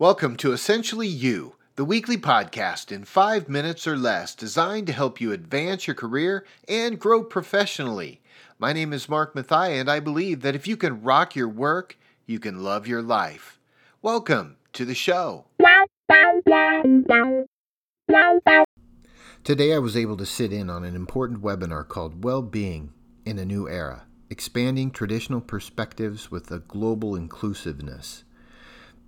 Welcome to Essentially You, the weekly podcast in five minutes or less designed to help you advance your career and grow professionally. My name is Mark Mathia, and I believe that if you can rock your work, you can love your life. Welcome to the show. Today, I was able to sit in on an important webinar called Well Being in a New Era Expanding Traditional Perspectives with a Global Inclusiveness.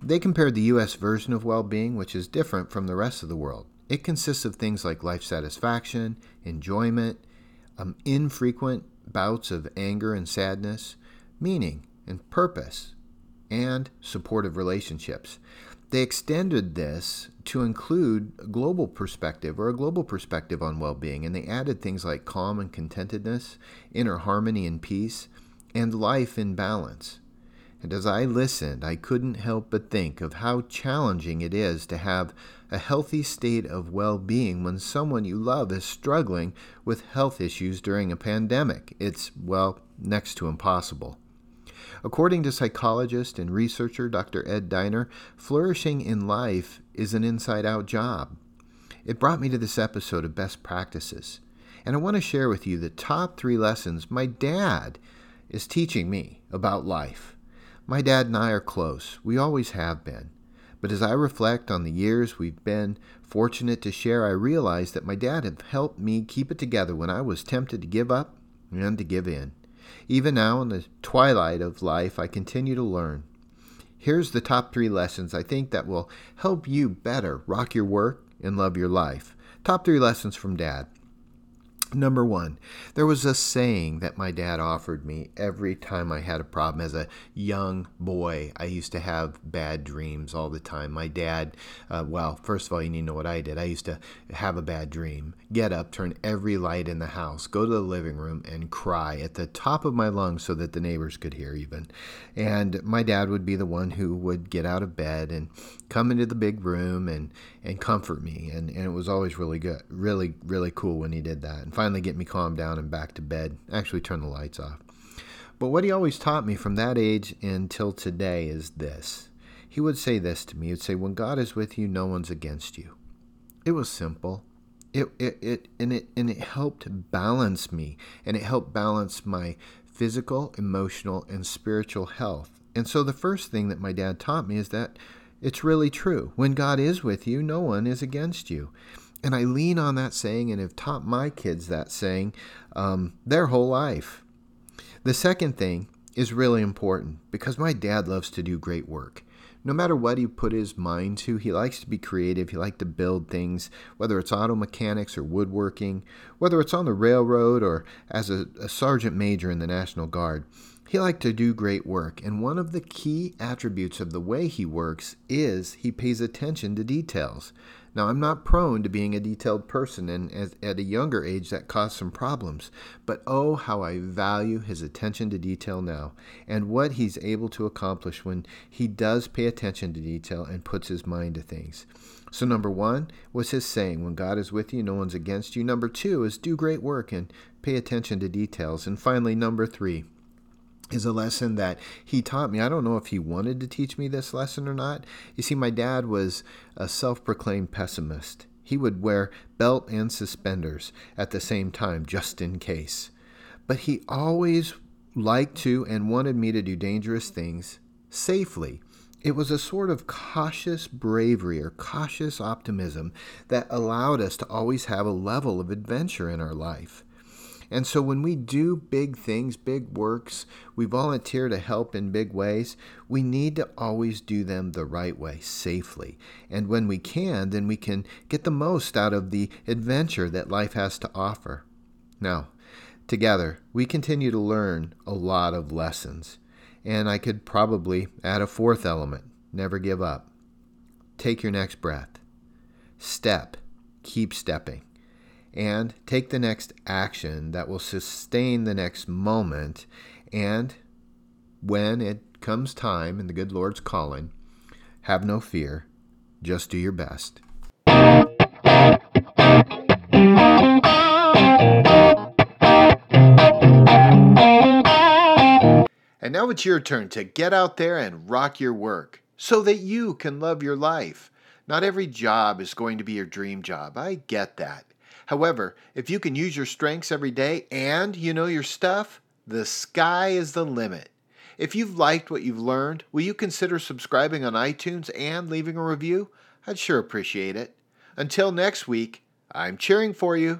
They compared the U.S. version of well being, which is different from the rest of the world. It consists of things like life satisfaction, enjoyment, um, infrequent bouts of anger and sadness, meaning and purpose, and supportive relationships. They extended this to include a global perspective or a global perspective on well being, and they added things like calm and contentedness, inner harmony and peace, and life in balance. And as I listened, I couldn't help but think of how challenging it is to have a healthy state of well being when someone you love is struggling with health issues during a pandemic. It's, well, next to impossible. According to psychologist and researcher Dr. Ed Diener, flourishing in life is an inside out job. It brought me to this episode of Best Practices, and I want to share with you the top three lessons my dad is teaching me about life. My dad and I are close. We always have been. But as I reflect on the years we've been fortunate to share, I realize that my dad had helped me keep it together when I was tempted to give up and to give in. Even now, in the twilight of life, I continue to learn. Here's the top three lessons I think that will help you better rock your work and love your life. Top three lessons from Dad. Number one, there was a saying that my dad offered me every time I had a problem. As a young boy, I used to have bad dreams all the time. My dad, uh, well, first of all, you need to know what I did. I used to have a bad dream, get up, turn every light in the house, go to the living room, and cry at the top of my lungs so that the neighbors could hear, even. And my dad would be the one who would get out of bed and come into the big room and, and comfort me. And, and it was always really good, really, really cool when he did that. Finally get me calmed down and back to bed, actually turn the lights off. But what he always taught me from that age until today is this. He would say this to me. He'd say, When God is with you, no one's against you. It was simple. It, it, it and it and it helped balance me and it helped balance my physical, emotional, and spiritual health. And so the first thing that my dad taught me is that it's really true. When God is with you, no one is against you. And I lean on that saying and have taught my kids that saying um, their whole life. The second thing is really important because my dad loves to do great work. No matter what he put his mind to, he likes to be creative. He likes to build things, whether it's auto mechanics or woodworking, whether it's on the railroad or as a, a sergeant major in the National Guard. He liked to do great work, and one of the key attributes of the way he works is he pays attention to details. Now, I'm not prone to being a detailed person, and at a younger age that caused some problems. But oh, how I value his attention to detail now, and what he's able to accomplish when he does pay attention to detail and puts his mind to things. So, number one was his saying, When God is with you, no one's against you. Number two is do great work and pay attention to details. And finally, number three, is a lesson that he taught me. I don't know if he wanted to teach me this lesson or not. You see, my dad was a self proclaimed pessimist. He would wear belt and suspenders at the same time, just in case. But he always liked to and wanted me to do dangerous things safely. It was a sort of cautious bravery or cautious optimism that allowed us to always have a level of adventure in our life. And so when we do big things, big works, we volunteer to help in big ways, we need to always do them the right way, safely. And when we can, then we can get the most out of the adventure that life has to offer. Now, together, we continue to learn a lot of lessons. And I could probably add a fourth element never give up. Take your next breath. Step. Keep stepping and take the next action that will sustain the next moment. And when it comes time and the good Lord's calling, have no fear, just do your best. And now it's your turn to get out there and rock your work. so that you can love your life. Not every job is going to be your dream job. I get that. However, if you can use your strengths every day and you know your stuff, the sky is the limit. If you've liked what you've learned, will you consider subscribing on iTunes and leaving a review? I'd sure appreciate it. Until next week, I'm cheering for you.